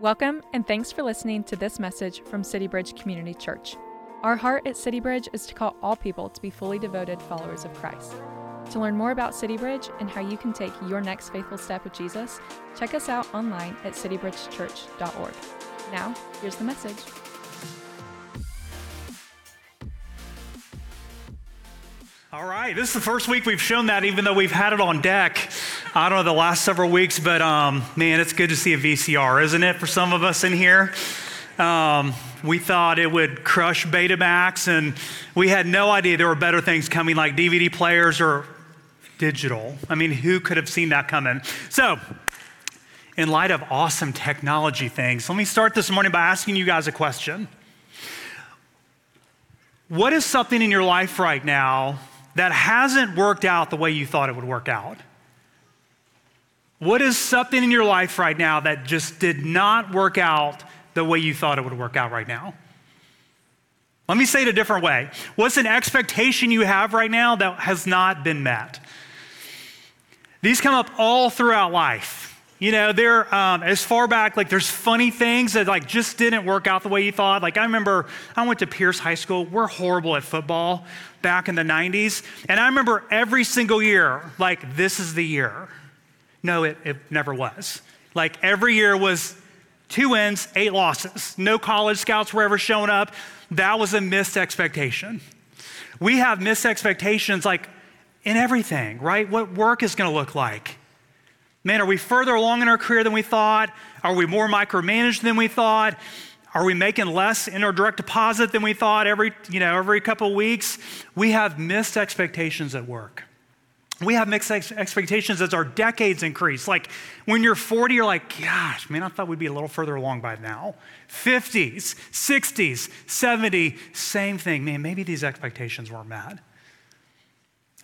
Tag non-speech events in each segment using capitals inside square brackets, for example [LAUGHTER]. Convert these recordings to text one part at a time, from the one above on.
Welcome, and thanks for listening to this message from City Bridge Community Church. Our heart at City Bridge is to call all people to be fully devoted followers of Christ. To learn more about City Bridge and how you can take your next faithful step with Jesus, check us out online at citybridgechurch.org. Now, here's the message. All right, this is the first week we've shown that, even though we've had it on deck. I don't know the last several weeks, but um, man, it's good to see a VCR, isn't it, for some of us in here? Um, we thought it would crush Betamax, and we had no idea there were better things coming like DVD players or digital. I mean, who could have seen that coming? So, in light of awesome technology things, let me start this morning by asking you guys a question. What is something in your life right now that hasn't worked out the way you thought it would work out? What is something in your life right now that just did not work out the way you thought it would work out right now? Let me say it a different way. What's an expectation you have right now that has not been met? These come up all throughout life. You know, they're um, as far back, like there's funny things that like just didn't work out the way you thought. Like I remember I went to Pierce High School. We're horrible at football back in the 90s. And I remember every single year, like this is the year. No, it, it never was. Like every year was two wins, eight losses. No college scouts were ever showing up. That was a missed expectation. We have missed expectations like in everything, right? What work is going to look like Man, are we further along in our career than we thought? Are we more micromanaged than we thought? Are we making less in our direct deposit than we thought every, you know, every couple of weeks? We have missed expectations at work. We have mixed ex- expectations as our decades increase. Like when you're 40, you're like, gosh, man, I thought we'd be a little further along by now. 50s, 60s, 70, same thing. Man, maybe these expectations weren't met.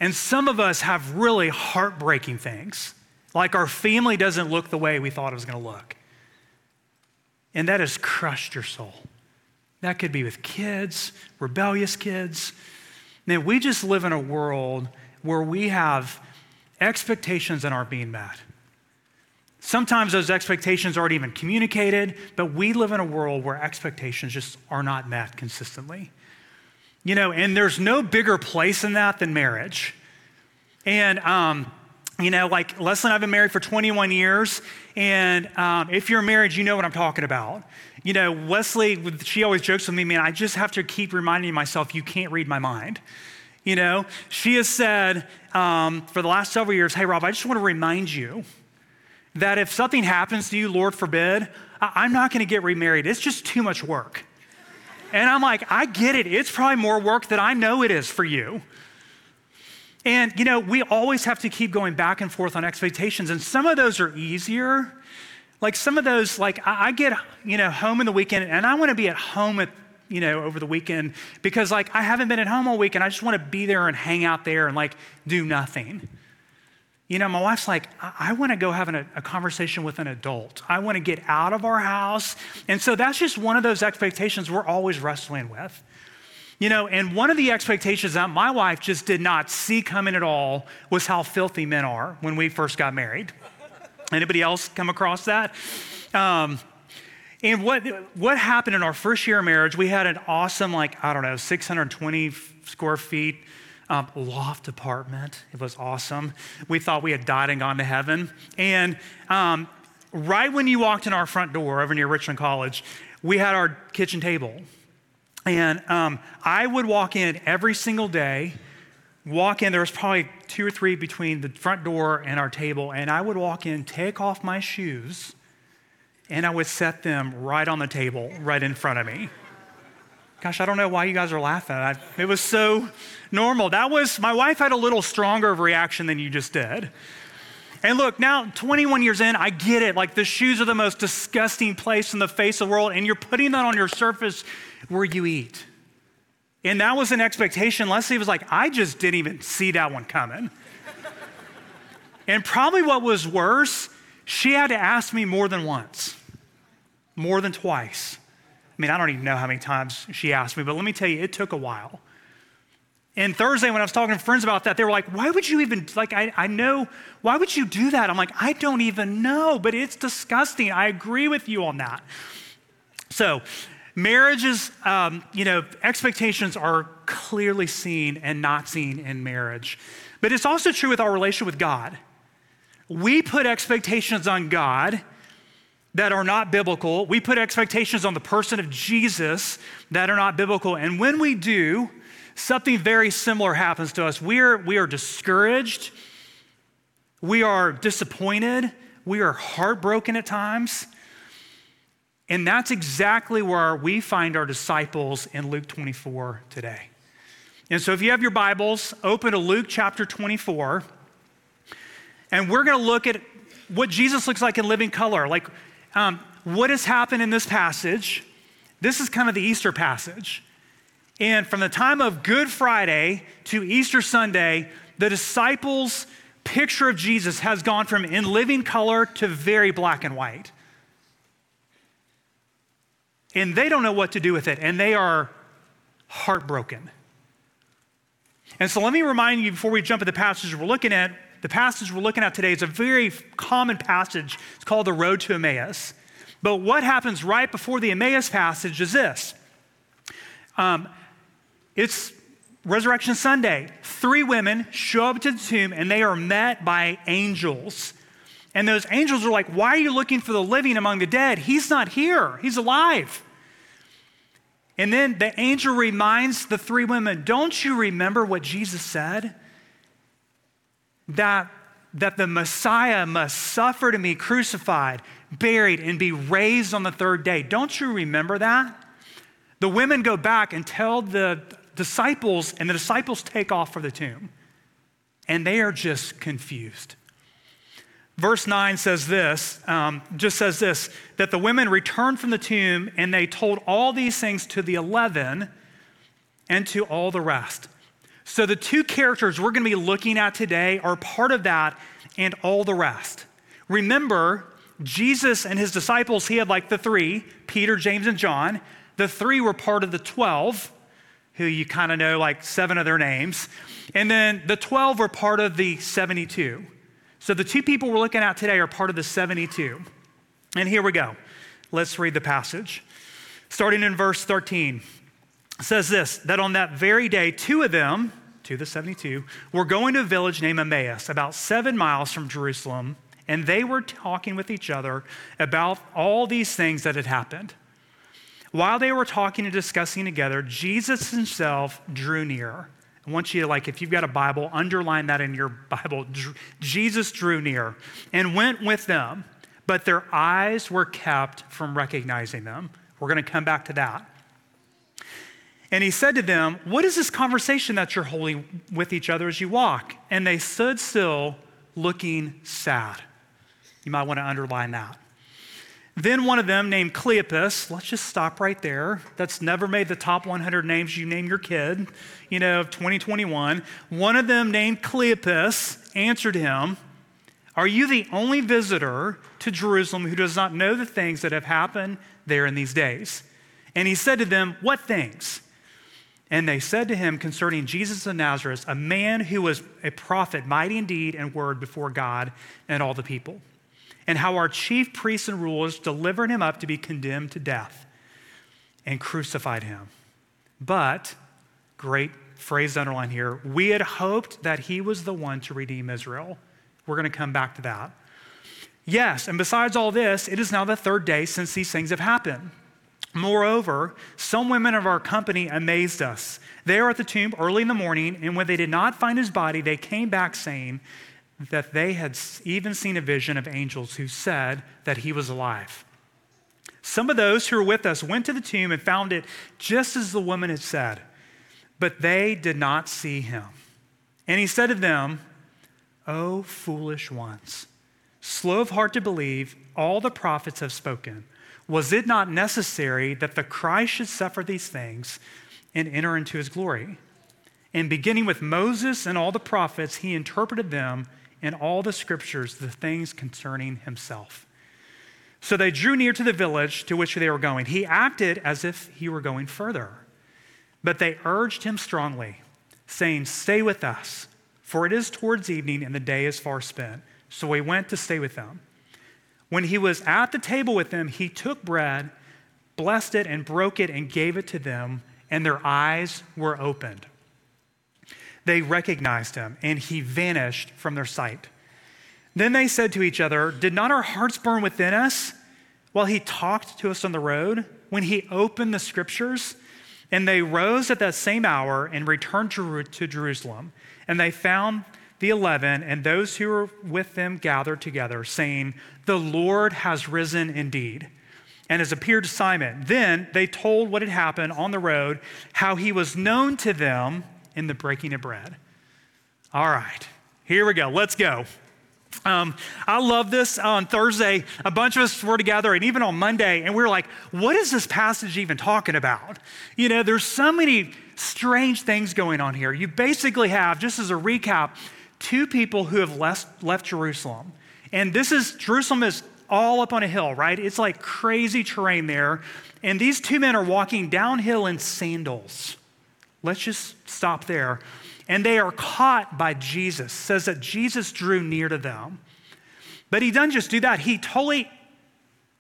And some of us have really heartbreaking things like our family doesn't look the way we thought it was going to look. And that has crushed your soul. That could be with kids, rebellious kids. Man, we just live in a world where we have expectations that aren't being met. Sometimes those expectations aren't even communicated, but we live in a world where expectations just are not met consistently. You know, and there's no bigger place in that than marriage. And um, you know, like Leslie and I have been married for 21 years, and um, if you're married, you know what I'm talking about. You know, Leslie, she always jokes with me, man, I just have to keep reminding myself, you can't read my mind. You know, she has said um, for the last several years, hey, Rob, I just want to remind you that if something happens to you, Lord forbid, I- I'm not going to get remarried. It's just too much work. And I'm like, I get it. It's probably more work than I know it is for you. And, you know, we always have to keep going back and forth on expectations. And some of those are easier. Like some of those, like I, I get, you know, home in the weekend and I want to be at home at, you know, over the weekend because like I haven't been at home all week and I just want to be there and hang out there and like do nothing. You know, my wife's like, I, I want to go have an, a conversation with an adult. I want to get out of our house. And so that's just one of those expectations we're always wrestling with. You know, and one of the expectations that my wife just did not see coming at all was how filthy men are when we first got married. Anybody else come across that? Um, and what, what happened in our first year of marriage, we had an awesome, like, I don't know, 620 square feet um, loft apartment. It was awesome. We thought we had died and gone to heaven. And um, right when you walked in our front door over near Richmond College, we had our kitchen table. And um, I would walk in every single day, walk in, there was probably two or three between the front door and our table, and I would walk in, take off my shoes, and I would set them right on the table, right in front of me. Gosh, I don't know why you guys are laughing. I, it was so normal. That was, my wife had a little stronger of reaction than you just did. And look, now 21 years in, I get it. Like the shoes are the most disgusting place in the face of the world, and you're putting that on your surface where you eat. And that was an expectation. Leslie was like, I just didn't even see that one coming. and probably what was worse, she had to ask me more than once, more than twice. I mean, I don't even know how many times she asked me, but let me tell you, it took a while. And Thursday, when I was talking to friends about that, they were like, why would you even, like, I, I know, why would you do that? I'm like, I don't even know, but it's disgusting. I agree with you on that. So, marriages, um, you know, expectations are clearly seen and not seen in marriage. But it's also true with our relationship with God. We put expectations on God that are not biblical. We put expectations on the person of Jesus that are not biblical. And when we do, something very similar happens to us. We are, we are discouraged, we are disappointed, we are heartbroken at times. And that's exactly where we find our disciples in Luke 24 today. And so if you have your Bibles, open to Luke chapter 24. And we're going to look at what Jesus looks like in living color. Like, um, what has happened in this passage? This is kind of the Easter passage. And from the time of Good Friday to Easter Sunday, the disciples' picture of Jesus has gone from in living color to very black and white. And they don't know what to do with it, and they are heartbroken. And so let me remind you before we jump at the passage we're looking at, the passage we're looking at today is a very common passage. It's called the Road to Emmaus. But what happens right before the Emmaus passage is this um, it's Resurrection Sunday. Three women show up to the tomb and they are met by angels. And those angels are like, Why are you looking for the living among the dead? He's not here, he's alive. And then the angel reminds the three women, Don't you remember what Jesus said? That, that the Messiah must suffer to be crucified, buried, and be raised on the third day. Don't you remember that? The women go back and tell the disciples, and the disciples take off for the tomb. And they are just confused. Verse 9 says this, um, just says this, that the women returned from the tomb and they told all these things to the 11 and to all the rest. So the two characters we're going to be looking at today are part of that and all the rest. Remember, Jesus and his disciples, he had like the three Peter, James, and John. The three were part of the 12 who you kind of know like seven of their names. And then the 12 were part of the 72. So the two people we're looking at today are part of the 72. And here we go. Let's read the passage. Starting in verse 13, it says this that on that very day, two of them, two of the 72, were going to a village named Emmaus, about seven miles from Jerusalem, and they were talking with each other about all these things that had happened. While they were talking and discussing together, Jesus himself drew near. I want you to, like, if you've got a Bible, underline that in your Bible. Jesus drew near and went with them, but their eyes were kept from recognizing them. We're going to come back to that. And he said to them, What is this conversation that you're holding with each other as you walk? And they stood still, looking sad. You might want to underline that. Then one of them named Cleopas, let's just stop right there. That's never made the top 100 names you name your kid, you know, of 2021. One of them named Cleopas answered him, Are you the only visitor to Jerusalem who does not know the things that have happened there in these days? And he said to them, What things? And they said to him concerning Jesus of Nazareth, a man who was a prophet, mighty in deed and word before God and all the people and how our chief priests and rulers delivered him up to be condemned to death and crucified him. But, great phrase underline here, we had hoped that he was the one to redeem Israel. We're going to come back to that. Yes, and besides all this, it is now the third day since these things have happened. Moreover, some women of our company amazed us. They were at the tomb early in the morning, and when they did not find his body, they came back saying, that they had even seen a vision of angels who said that he was alive. Some of those who were with us went to the tomb and found it just as the woman had said, but they did not see him. And he said to them, O foolish ones, slow of heart to believe, all the prophets have spoken. Was it not necessary that the Christ should suffer these things and enter into his glory? And beginning with Moses and all the prophets, he interpreted them in all the scriptures the things concerning himself. So they drew near to the village to which they were going. He acted as if he were going further, but they urged him strongly saying, Stay with us, for it is towards evening and the day is far spent. So he went to stay with them. When he was at the table with them, he took bread, blessed it, and broke it and gave it to them, and their eyes were opened. They recognized him, and he vanished from their sight. Then they said to each other, Did not our hearts burn within us while he talked to us on the road, when he opened the scriptures? And they rose at that same hour and returned to, Jerusalem. And they found the eleven and those who were with them gathered together, saying, The Lord has risen indeed and has appeared to Simon. Then they told what had happened on the road, how he was known to them in the breaking of bread. All right, here we go. Let's go. Um, I love this. On Thursday, a bunch of us were together, and even on Monday, and we were like, what is this passage even talking about? You know, there's so many strange things going on here. You basically have, just as a recap, two people who have left, left Jerusalem. And this is, Jerusalem is all up on a hill, right? It's like crazy terrain there. And these two men are walking downhill in sandals. Let's just stop there. And they are caught by Jesus. It says that Jesus drew near to them. But he doesn't just do that, he totally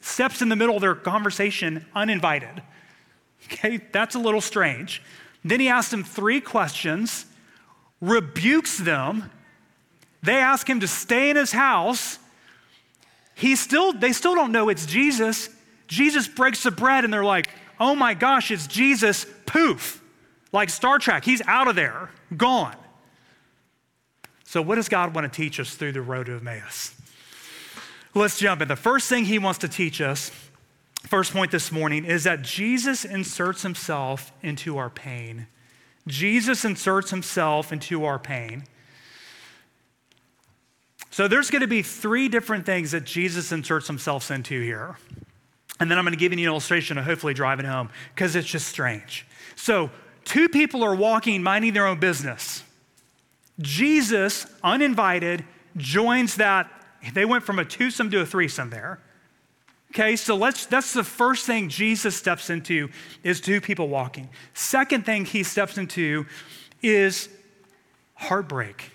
steps in the middle of their conversation uninvited. Okay, that's a little strange. Then he asks them three questions, rebukes them. They ask him to stay in his house. He still, they still don't know it's Jesus. Jesus breaks the bread and they're like, oh my gosh, it's Jesus. Poof. Like Star Trek, he's out of there, gone. So, what does God want to teach us through the road to Emmaus? Let's jump in. The first thing he wants to teach us, first point this morning, is that Jesus inserts himself into our pain. Jesus inserts himself into our pain. So, there's going to be three different things that Jesus inserts himself into here. And then I'm going to give you an illustration to hopefully drive it home because it's just strange. So, Two people are walking, minding their own business. Jesus, uninvited, joins that. They went from a twosome to a threesome there. Okay, so let's that's the first thing Jesus steps into is two people walking. Second thing he steps into is heartbreak.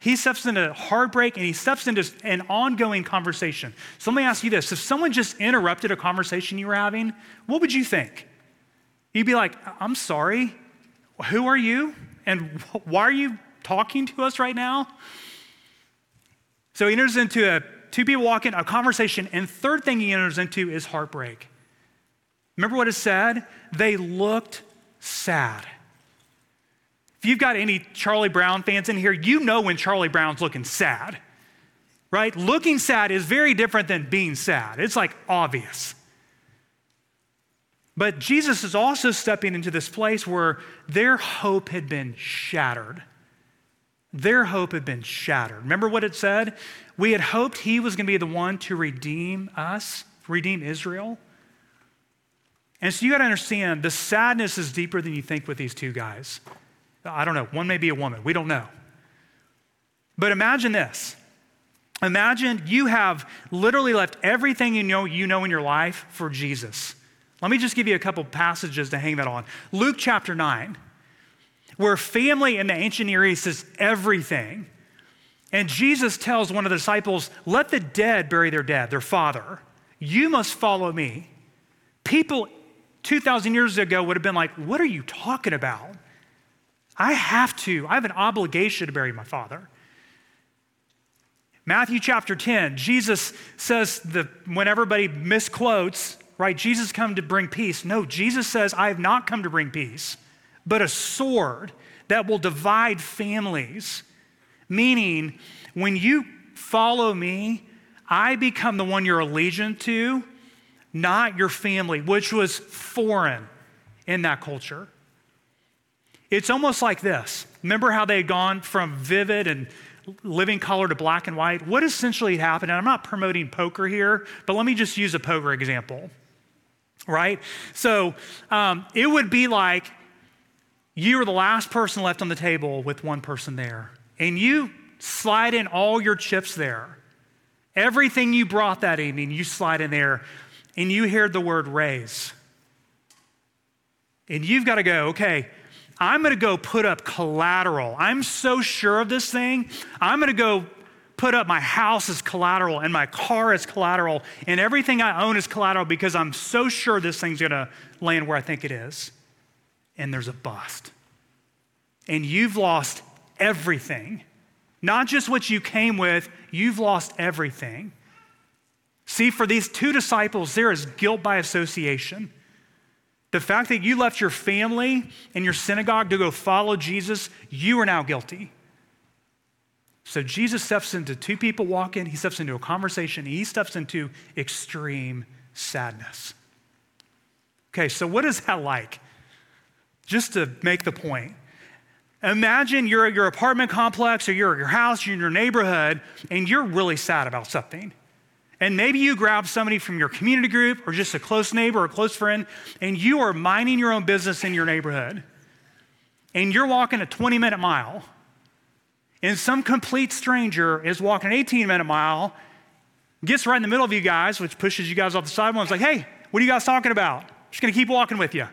He steps into heartbreak and he steps into an ongoing conversation. So let me ask you this if someone just interrupted a conversation you were having, what would you think? You'd be like, I'm sorry. Who are you? And why are you talking to us right now? So he enters into a two people walking, a conversation, and third thing he enters into is heartbreak. Remember what it said? They looked sad. If you've got any Charlie Brown fans in here, you know when Charlie Brown's looking sad, right? Looking sad is very different than being sad. It's like obvious. But Jesus is also stepping into this place where their hope had been shattered. Their hope had been shattered. Remember what it said? We had hoped he was going to be the one to redeem us, redeem Israel. And so you got to understand the sadness is deeper than you think with these two guys. I don't know. One may be a woman. We don't know. But imagine this. Imagine you have literally left everything you know you know in your life for Jesus. Let me just give you a couple passages to hang that on. Luke chapter 9, where family in the ancient Near East is everything. And Jesus tells one of the disciples, Let the dead bury their dead, their father. You must follow me. People 2,000 years ago would have been like, What are you talking about? I have to, I have an obligation to bury my father. Matthew chapter 10, Jesus says that when everybody misquotes, right? Jesus come to bring peace. No, Jesus says, I have not come to bring peace, but a sword that will divide families. Meaning, when you follow me, I become the one you're allegiant to, not your family, which was foreign in that culture. It's almost like this. Remember how they had gone from vivid and living color to black and white? What essentially happened, and I'm not promoting poker here, but let me just use a poker example right? So um, it would be like you were the last person left on the table with one person there, and you slide in all your chips there. Everything you brought that evening, you slide in there, and you hear the word raise. And you've got to go, okay, I'm going to go put up collateral. I'm so sure of this thing. I'm going to go put up my house as collateral and my car as collateral and everything I own is collateral because I'm so sure this thing's going to land where I think it is. And there's a bust. And you've lost everything. Not just what you came with, you've lost everything. See, for these two disciples, there is guilt by association. The fact that you left your family and your synagogue to go follow Jesus, you are now guilty. So Jesus steps into two people walking, he steps into a conversation, he steps into extreme sadness. Okay, so what is that like? Just to make the point. Imagine you're at your apartment complex or you're at your house, you're in your neighborhood, and you're really sad about something. And maybe you grab somebody from your community group or just a close neighbor or a close friend, and you are minding your own business in your neighborhood. And you're walking a 20 minute mile, and some complete stranger is walking an 18 minute mile, gets right in the middle of you guys, which pushes you guys off the sidewalk. It's like, hey, what are you guys talking about? I'm just gonna keep walking with you.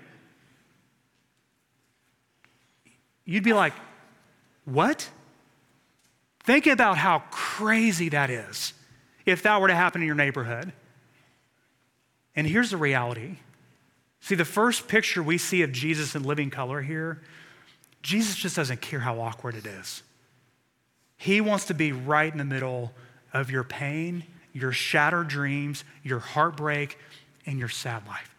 You'd be like, what? Think about how crazy that is if that were to happen in your neighborhood. And here's the reality. See, the first picture we see of Jesus in living color here, Jesus just doesn't care how awkward it is. He wants to be right in the middle of your pain, your shattered dreams, your heartbreak, and your sad life.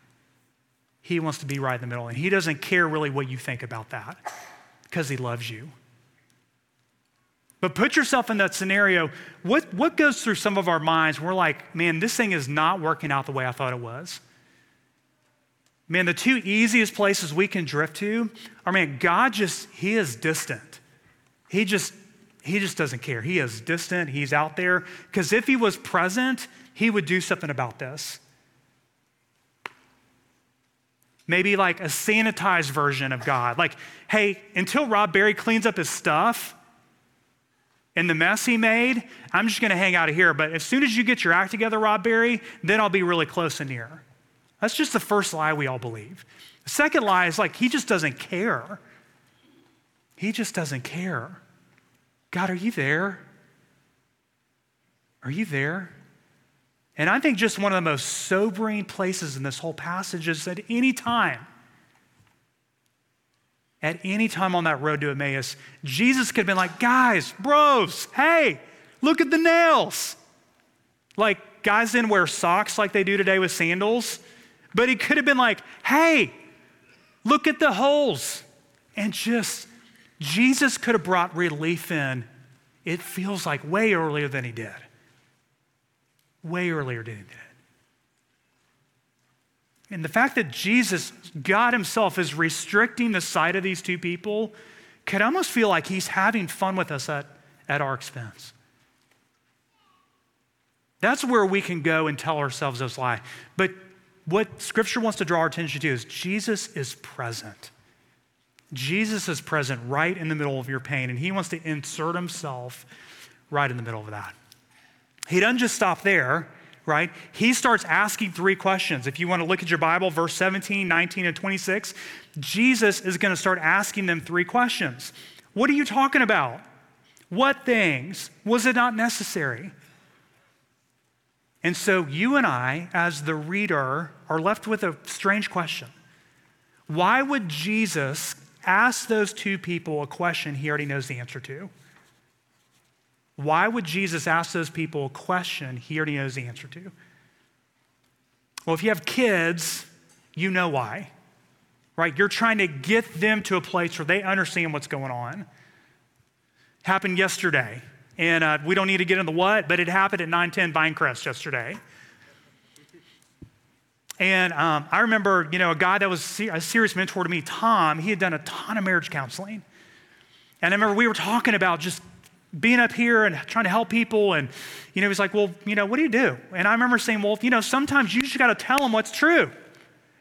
He wants to be right in the middle, and He doesn't care really what you think about that because He loves you. But put yourself in that scenario. What, what goes through some of our minds? We're like, man, this thing is not working out the way I thought it was. Man, the two easiest places we can drift to are, man, God just, He is distant. He just, He just doesn't care. He is distant. He's out there. Because if He was present, He would do something about this. Maybe like a sanitized version of God. Like, hey, until Rob Barry cleans up his stuff, and the mess he made, I'm just going to hang out of here. But as soon as you get your act together, Rob Barry, then I'll be really close and near. That's just the first lie we all believe. The second lie is like, he just doesn't care. He just doesn't care. God, are you there? Are you there? And I think just one of the most sobering places in this whole passage is at any time at any time on that road to Emmaus, Jesus could have been like, guys, bros, hey, look at the nails. Like, guys didn't wear socks like they do today with sandals, but he could have been like, hey, look at the holes. And just, Jesus could have brought relief in, it feels like way earlier than he did. Way earlier than he did. And the fact that Jesus, God Himself, is restricting the sight of these two people could almost feel like He's having fun with us at, at our expense. That's where we can go and tell ourselves those lies. But what Scripture wants to draw our attention to is Jesus is present. Jesus is present right in the middle of your pain, and He wants to insert Himself right in the middle of that. He doesn't just stop there right? He starts asking three questions. If you want to look at your Bible, verse 17, 19, and 26, Jesus is going to start asking them three questions. What are you talking about? What things? Was it not necessary? And so you and I, as the reader, are left with a strange question. Why would Jesus ask those two people a question he already knows the answer to? Why would Jesus ask those people a question he already knows the answer to? Well, if you have kids, you know why, right? You're trying to get them to a place where they understand what's going on. Happened yesterday, and uh, we don't need to get into the what, but it happened at 910 Vinecrest yesterday. And um, I remember, you know, a guy that was a serious mentor to me, Tom, he had done a ton of marriage counseling. And I remember we were talking about just being up here and trying to help people. And, you know, he's like, well, you know, what do you do? And I remember saying, well, you know, sometimes you just got to tell them what's true.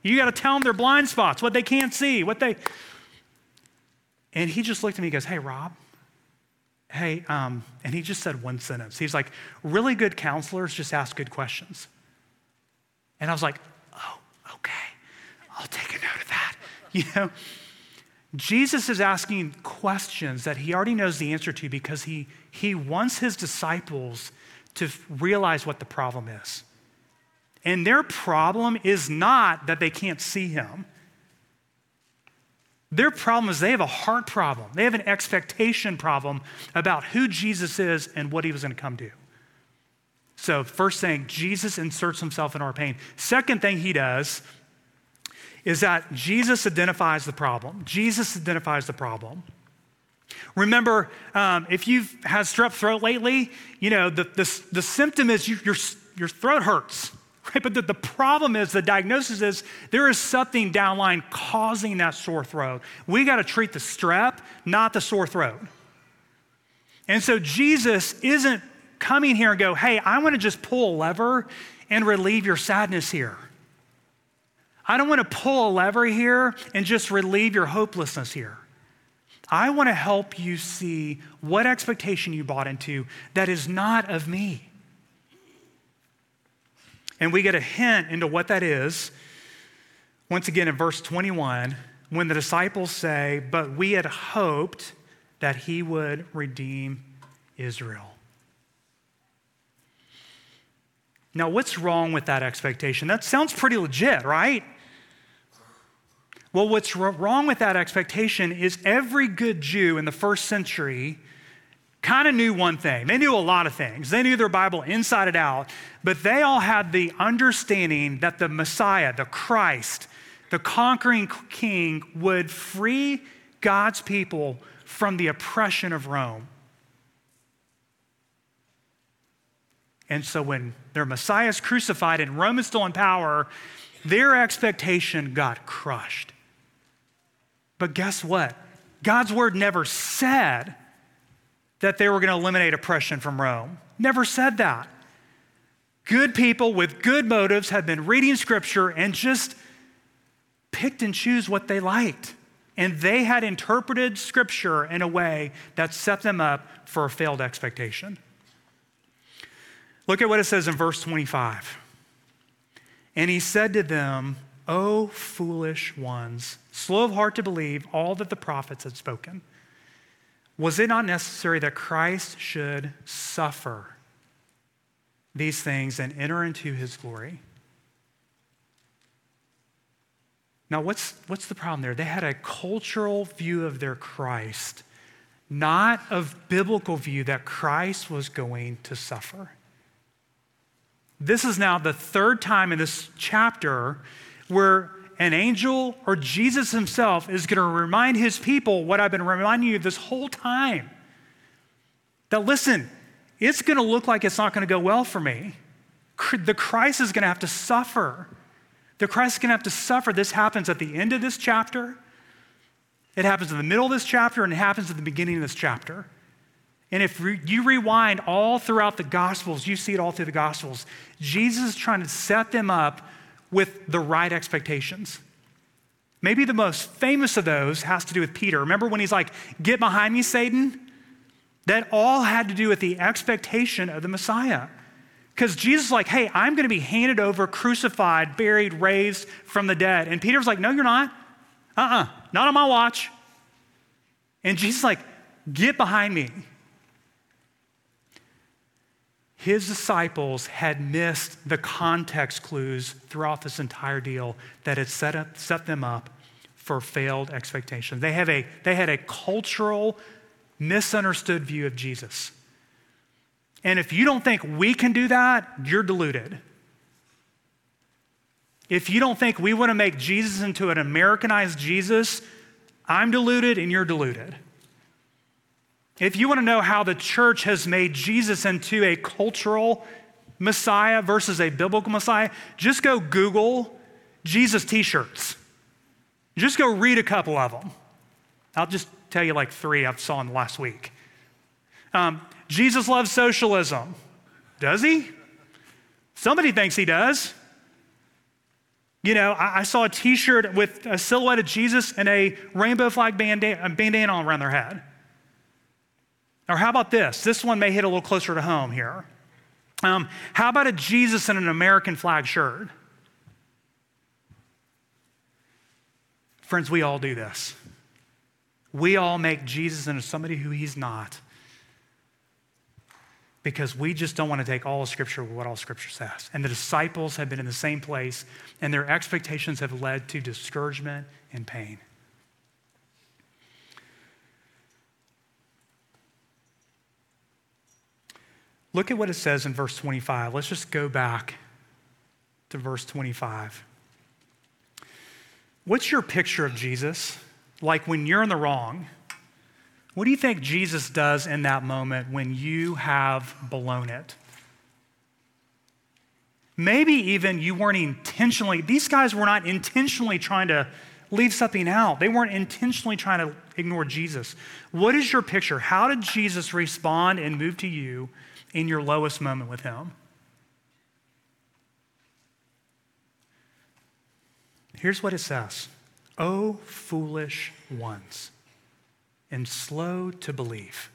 You got to tell them their blind spots, what they can't see, what they. And he just looked at me and goes, hey, Rob, hey, um, and he just said one sentence. He's like, really good counselors just ask good questions. And I was like, oh, okay, I'll take a note of that. [LAUGHS] You know, Jesus is asking questions that he already knows the answer to because he, he wants his disciples to realize what the problem is. And their problem is not that they can't see him. Their problem is they have a heart problem. They have an expectation problem about who Jesus is and what he was going to come do. So, first thing, Jesus inserts himself in our pain. Second thing he does is that Jesus identifies the problem. Jesus identifies the problem. Remember, um, if you've had strep throat lately, you know, the, the, the symptom is you, your, your throat hurts, [LAUGHS] right? But the, the problem is, the diagnosis is there is something downline causing that sore throat. We got to treat the strep, not the sore throat. And so Jesus isn't coming here and go, hey, I want to just pull a lever and relieve your sadness here. I don't want to pull a lever here and just relieve your hopelessness here. I want to help you see what expectation you bought into that is not of me. And we get a hint into what that is once again in verse 21 when the disciples say, But we had hoped that he would redeem Israel. Now, what's wrong with that expectation? That sounds pretty legit, right? Well, what's wrong with that expectation is every good Jew in the first century kind of knew one thing. They knew a lot of things. They knew their Bible inside and out, but they all had the understanding that the Messiah, the Christ, the conquering king would free God's people from the oppression of Rome. And so when their Messiah is crucified and Rome is still in power, their expectation got crushed. But guess what? God's word never said that they were going to eliminate oppression from Rome. Never said that. Good people with good motives had been reading scripture and just picked and choose what they liked. And they had interpreted scripture in a way that set them up for a failed expectation. Look at what it says in verse 25. And he said to them, O foolish ones, slow of heart to believe all that the prophets had spoken. Was it not necessary that Christ should suffer these things and enter into his glory? Now, what's, what's the problem there? They had a cultural view of their Christ, not a biblical view that Christ was going to suffer. This is now the third time in this chapter where an angel or Jesus himself is going to remind his people what I've been reminding you this whole time. That listen, it's going to look like it's not going to go well for me. The Christ is going to have to suffer. The Christ is going to have to suffer. This happens at the end of this chapter. It happens in the middle of this chapter, and it happens at the beginning of this chapter. And if re- you rewind all throughout the Gospels, you see it all through the Gospels. Jesus is trying to set them up with the right expectations. Maybe the most famous of those has to do with Peter. Remember when he's like, Get behind me, Satan? That all had to do with the expectation of the Messiah. Because Jesus is like, Hey, I'm going to be handed over, crucified, buried, raised from the dead. And Peter's like, No, you're not. Uh uh-uh, uh, not on my watch. And Jesus is like, Get behind me his disciples had missed the context clues throughout this entire deal that had set, up, set them up for failed expectations. They, have a, they had a cultural, misunderstood view of Jesus. And if you don't think we can do that, you're deluded. If you don't think we want to make Jesus into an Americanized Jesus, I'm deluded and you're deluded. If you want to know how the church has made Jesus into a cultural Messiah versus a biblical Messiah, just go Google Jesus t shirts. Just go read a couple of them. I'll just tell you like three I saw in the last week. Um, Jesus loves socialism. Does he? Somebody thinks he does. You know, I, I saw a t shirt with a silhouette of Jesus and a rainbow flag bandana, bandana around their head. Or how about this? This one may hit a little closer to home here. Um, how about a Jesus in an American flag shirt? Friends, we all do this. we all make Jesus into somebody who he's not because we just don't want to take all of Scripture with what all Scripture says. And the disciples have been in the same place, and their expectations have led to discouragement and pain. Look at what it says in verse 25. Let's just go back to verse 25. What's your picture of Jesus? Like when you're in the wrong, what do you think Jesus does in that moment when you have blown it? Maybe even you weren't intentionally, these guys were not intentionally trying to leave something out. They weren't intentionally trying to ignore Jesus. What is your picture? How did Jesus respond and move to you in your lowest moment with Him? Here's what it says Oh, foolish ones and slow to believe.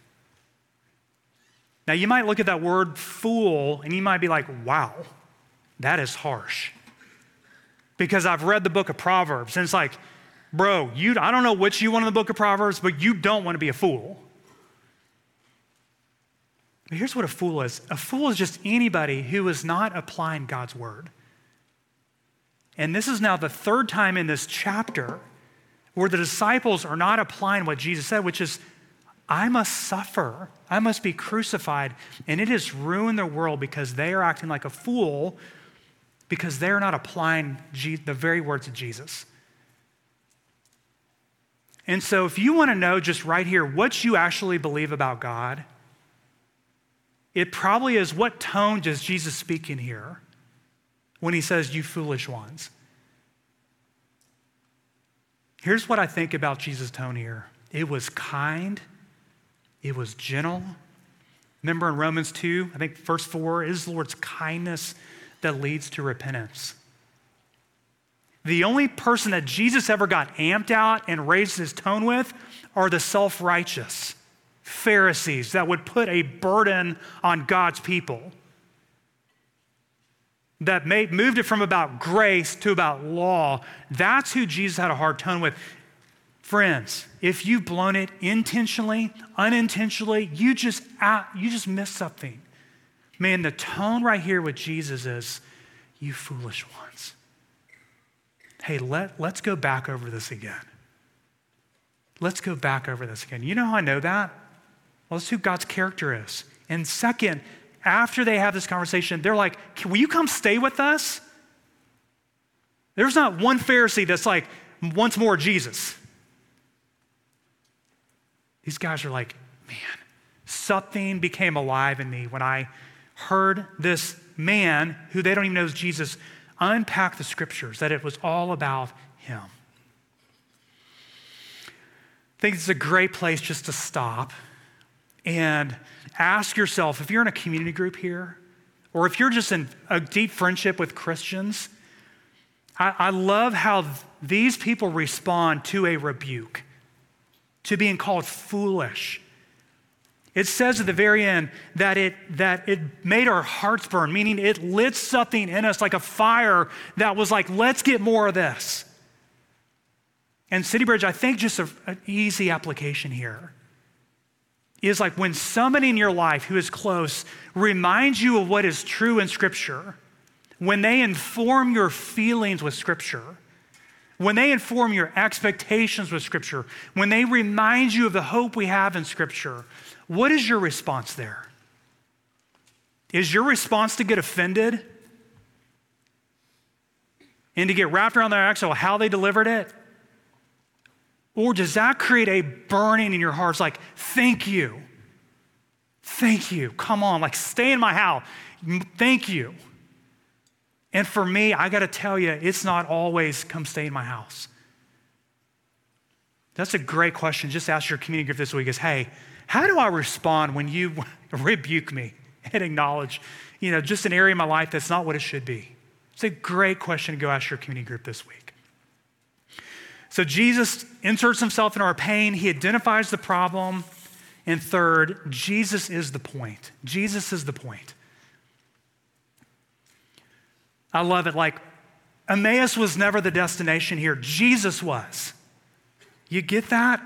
Now, you might look at that word fool and you might be like, wow, that is harsh. Because I've read the book of Proverbs and it's like, bro, you, I don't know which you want in the book of Proverbs, but you don't want to be a fool. But here's what a fool is a fool is just anybody who is not applying God's word. And this is now the third time in this chapter where the disciples are not applying what Jesus said, which is, I must suffer, I must be crucified. And it has ruined their world because they are acting like a fool because they're not applying the very words of Jesus. And so, if you want to know just right here what you actually believe about God, it probably is what tone does Jesus speak in here when he says, You foolish ones? Here's what I think about Jesus' tone here it was kind, it was gentle. Remember in Romans 2, I think verse 4 is the Lord's kindness that leads to repentance. The only person that Jesus ever got amped out and raised his tone with are the self righteous Pharisees that would put a burden on God's people that made, moved it from about grace to about law, that's who Jesus had a hard tone with. Friends, if you've blown it intentionally, unintentionally, you just, you just missed something. Man, the tone right here with Jesus is, you foolish ones. Hey, let, let's go back over this again. Let's go back over this again. You know how I know that? Well, that's who God's character is. And second, after they have this conversation, they're like, Will you come stay with us? There's not one Pharisee that's like, once more Jesus. These guys are like, Man, something became alive in me when I heard this man, who they don't even know is Jesus, unpack the scriptures, that it was all about him. I think it's a great place just to stop and ask yourself if you're in a community group here, or if you're just in a deep friendship with Christians, I, I love how these people respond to a rebuke, to being called foolish. It says at the very end that it, that it made our hearts burn, meaning it lit something in us like a fire that was like, let's get more of this. And City Bridge, I think just an easy application here is like when somebody in your life who is close reminds you of what is true in Scripture, when they inform your feelings with Scripture, when they inform your expectations with Scripture, when they remind you of the hope we have in Scripture, what is your response there? Is your response to get offended and to get wrapped around their axle how they delivered it? Or does that create a burning in your hearts like, thank you? Thank you. Come on, like stay in my house. Thank you. And for me, I got to tell you, it's not always come stay in my house. That's a great question. Just ask your community group this week is, hey, how do I respond when you [LAUGHS] rebuke me and acknowledge, you know, just an area of my life that's not what it should be? It's a great question to go ask your community group this week. So Jesus inserts himself in our pain, he identifies the problem. And third, Jesus is the point. Jesus is the point. I love it. Like, Emmaus was never the destination here, Jesus was. You get that?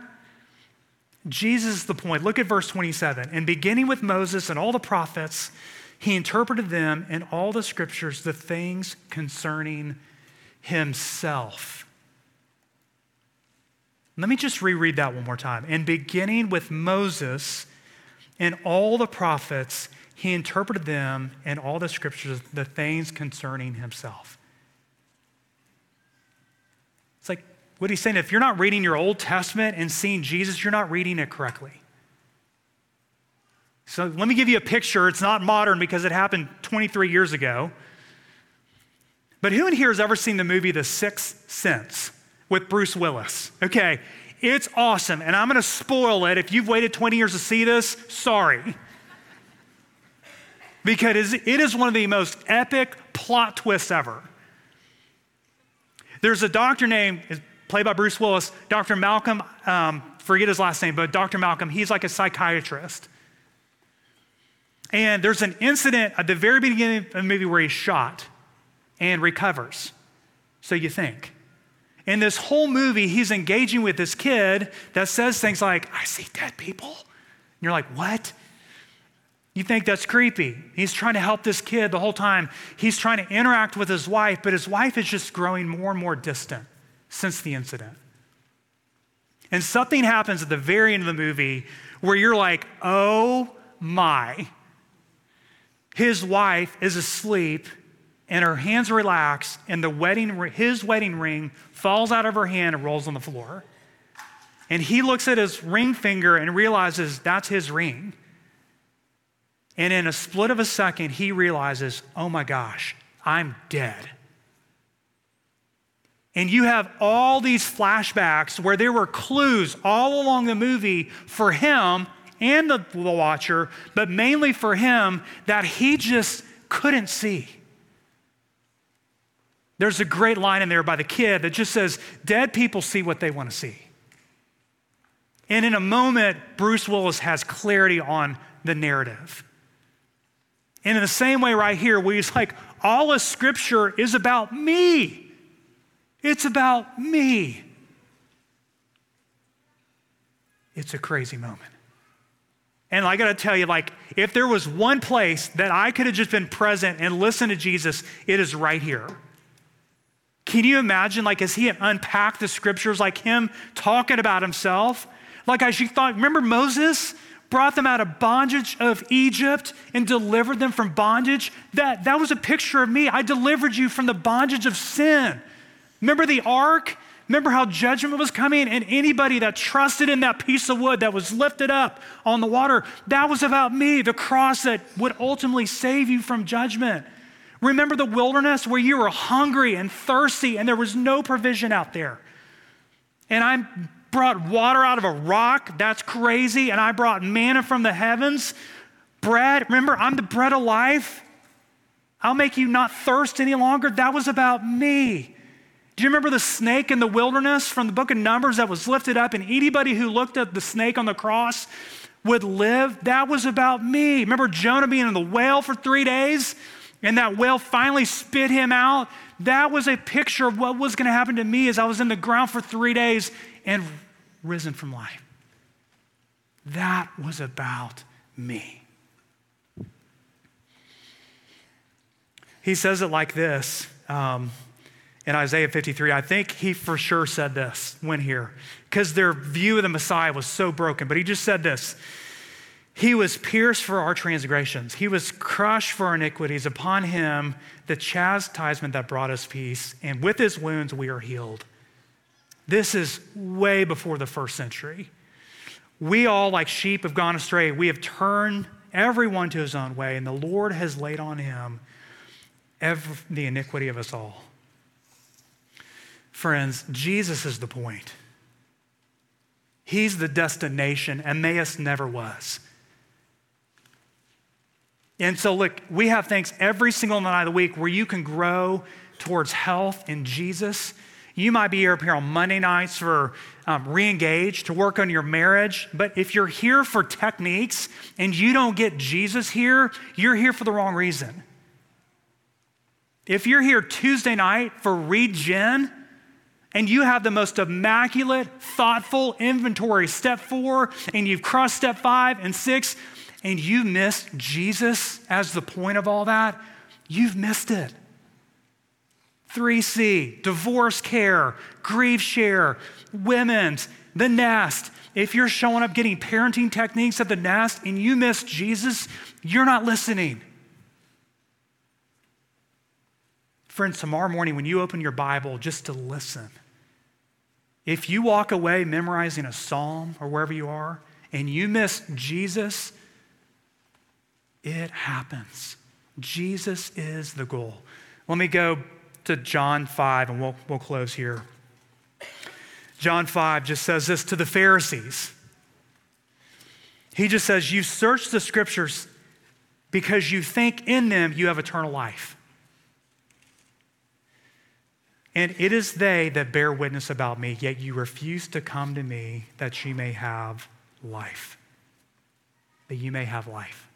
Jesus is the point. Look at verse 27. And beginning with Moses and all the prophets, he interpreted them in all the scriptures the things concerning himself. Let me just reread that one more time. And beginning with Moses and all the prophets, he interpreted them and all the scriptures the things concerning himself. It's like what he's saying if you're not reading your Old Testament and seeing Jesus, you're not reading it correctly. So let me give you a picture. It's not modern because it happened 23 years ago. But who in here has ever seen the movie The Sixth Sense with Bruce Willis? Okay, it's awesome. And I'm to spoil it. If you've waited 20 years to see this, sorry. Because it is one of the most epic plot twists ever. There's a doctor named, played by Bruce Willis, Dr. Malcolm, um, forget his last name, but Dr. Malcolm, he's like a psychiatrist. And there's an incident at the very beginning of the movie where he's shot and recovers. So you think. In this whole movie, he's engaging with this kid that says things like, I see dead people. And you're like, what? You think that's creepy. He's trying to help this kid the whole time. He's trying to interact with his wife, but his wife is just growing more and more distant since the incident. And something happens at the very end of the movie where you're like, oh my. His wife is asleep and her hands relax, and the wedding, his wedding ring falls out of her hand and rolls on the floor. And he looks at his ring finger and realizes that's his ring. And in a split of a second, he realizes, oh my gosh, I'm dead. And you have all these flashbacks where there were clues all along the movie for him and the, the watcher, but mainly for him that he just couldn't see. There's a great line in there by the kid that just says, Dead people see what they want to see. And in a moment, Bruce Willis has clarity on the narrative. And in the same way, right here, where he's like, all of Scripture is about me. It's about me. It's a crazy moment. And I got to tell you, like, if there was one place that I could have just been present and listened to Jesus, it is right here. Can you imagine, like, as he unpacked the scriptures, like him talking about himself? Like, as you thought, remember Moses brought them out of bondage of Egypt and delivered them from bondage? That, that was a picture of me. I delivered you from the bondage of sin. Remember the ark? Remember how judgment was coming? And anybody that trusted in that piece of wood that was lifted up on the water, that was about me, the cross that would ultimately save you from judgment. Remember the wilderness where you were hungry and thirsty and there was no provision out there. And I brought water out of a rock. That's crazy. And I brought manna from the heavens. Bread. Remember, I'm the bread of life. I'll make you not thirst any longer. That was about me. Do you remember the snake in the wilderness from the book of Numbers that was lifted up, and anybody who looked at the snake on the cross would live? That was about me. Remember Jonah being in the whale for three days, and that whale finally spit him out? That was a picture of what was going to happen to me as I was in the ground for three days and risen from life. That was about me. He says it like this. Um, in Isaiah 53. I think he for sure said this when here, because their view of the Messiah was so broken. But he just said this He was pierced for our transgressions, He was crushed for our iniquities. Upon Him, the chastisement that brought us peace, and with His wounds we are healed. This is way before the first century. We all, like sheep, have gone astray. We have turned everyone to his own way, and the Lord has laid on him every, the iniquity of us all. Friends, Jesus is the point. He's the destination. Emmaus never was. And so, look, we have things every single night of the week where you can grow towards health in Jesus. You might be here, here on Monday nights for um, re engage, to work on your marriage. But if you're here for techniques and you don't get Jesus here, you're here for the wrong reason. If you're here Tuesday night for Read Gen, and you have the most immaculate, thoughtful inventory, step four, and you've crossed step five and six, and you missed Jesus as the point of all that, you've missed it. 3C, divorce care, grief share, women's, the nest. If you're showing up getting parenting techniques at the nest and you miss Jesus, you're not listening. Friends, tomorrow morning when you open your Bible just to listen, if you walk away memorizing a psalm or wherever you are and you miss Jesus, it happens. Jesus is the goal. Let me go to John 5 and we'll, we'll close here. John 5 just says this to the Pharisees. He just says, You search the scriptures because you think in them you have eternal life. And it is they that bear witness about me, yet you refuse to come to me that you may have life. That you may have life.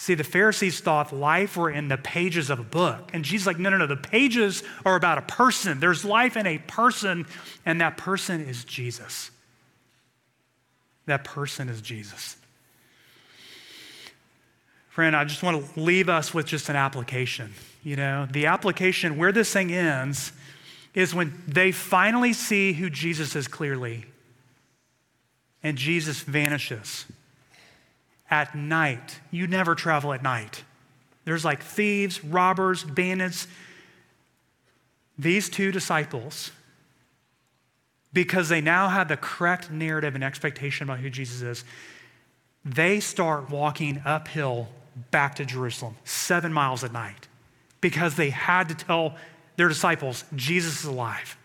See, the Pharisees thought life were in the pages of a book. And Jesus like, no, no, no. The pages are about a person. There's life in a person, and that person is Jesus. That person is Jesus. Friend, I just want to leave us with just an application. You know, the application where this thing ends is when they finally see who Jesus is clearly, and Jesus vanishes. At night, you never travel at night. There's like thieves, robbers, bandits. These two disciples, because they now have the correct narrative and expectation about who Jesus is, they start walking uphill back to Jerusalem, seven miles at night because they had to tell their disciples Jesus is alive.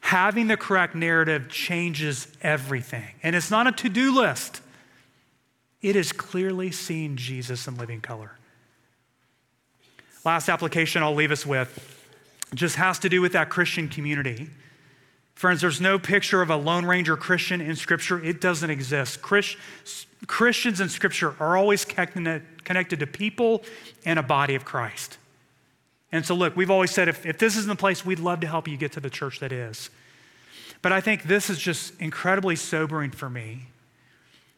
Having the correct narrative changes everything. And it's not a to do list, it is clearly seeing Jesus in living color. Last application I'll leave us with just has to do with that Christian community. Friends, there's no picture of a Lone Ranger Christian in Scripture. It doesn't exist. Christ, Christians in Scripture are always connected to people and a body of Christ. And so, look, we've always said if, if this isn't the place, we'd love to help you get to the church that is. But I think this is just incredibly sobering for me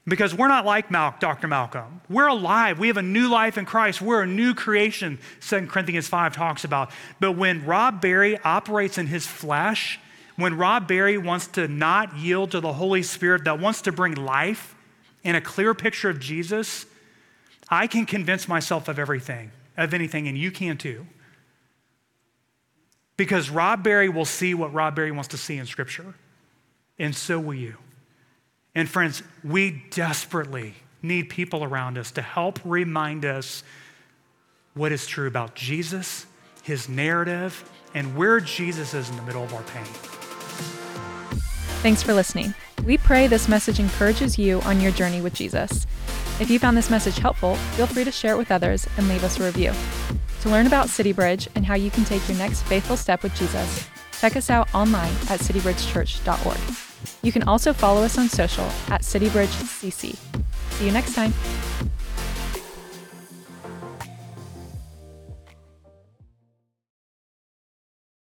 because we're not like Mal- Dr. Malcolm. We're alive. We have a new life in Christ. We're a new creation, 2 Corinthians 5 talks about. But when Rob Barry operates in his flesh, when Rob Barry wants to not yield to the Holy Spirit that wants to bring life and a clear picture of Jesus, I can convince myself of everything, of anything, and you can too. Because Rob Barry will see what Rob Barry wants to see in Scripture, and so will you. And friends, we desperately need people around us to help remind us what is true about Jesus, his narrative, and where Jesus is in the middle of our pain. Thanks for listening. We pray this message encourages you on your journey with Jesus. If you found this message helpful, feel free to share it with others and leave us a review. To learn about CityBridge and how you can take your next faithful step with Jesus, check us out online at citybridgechurch.org. You can also follow us on social at CityBridgeCC. See you next time.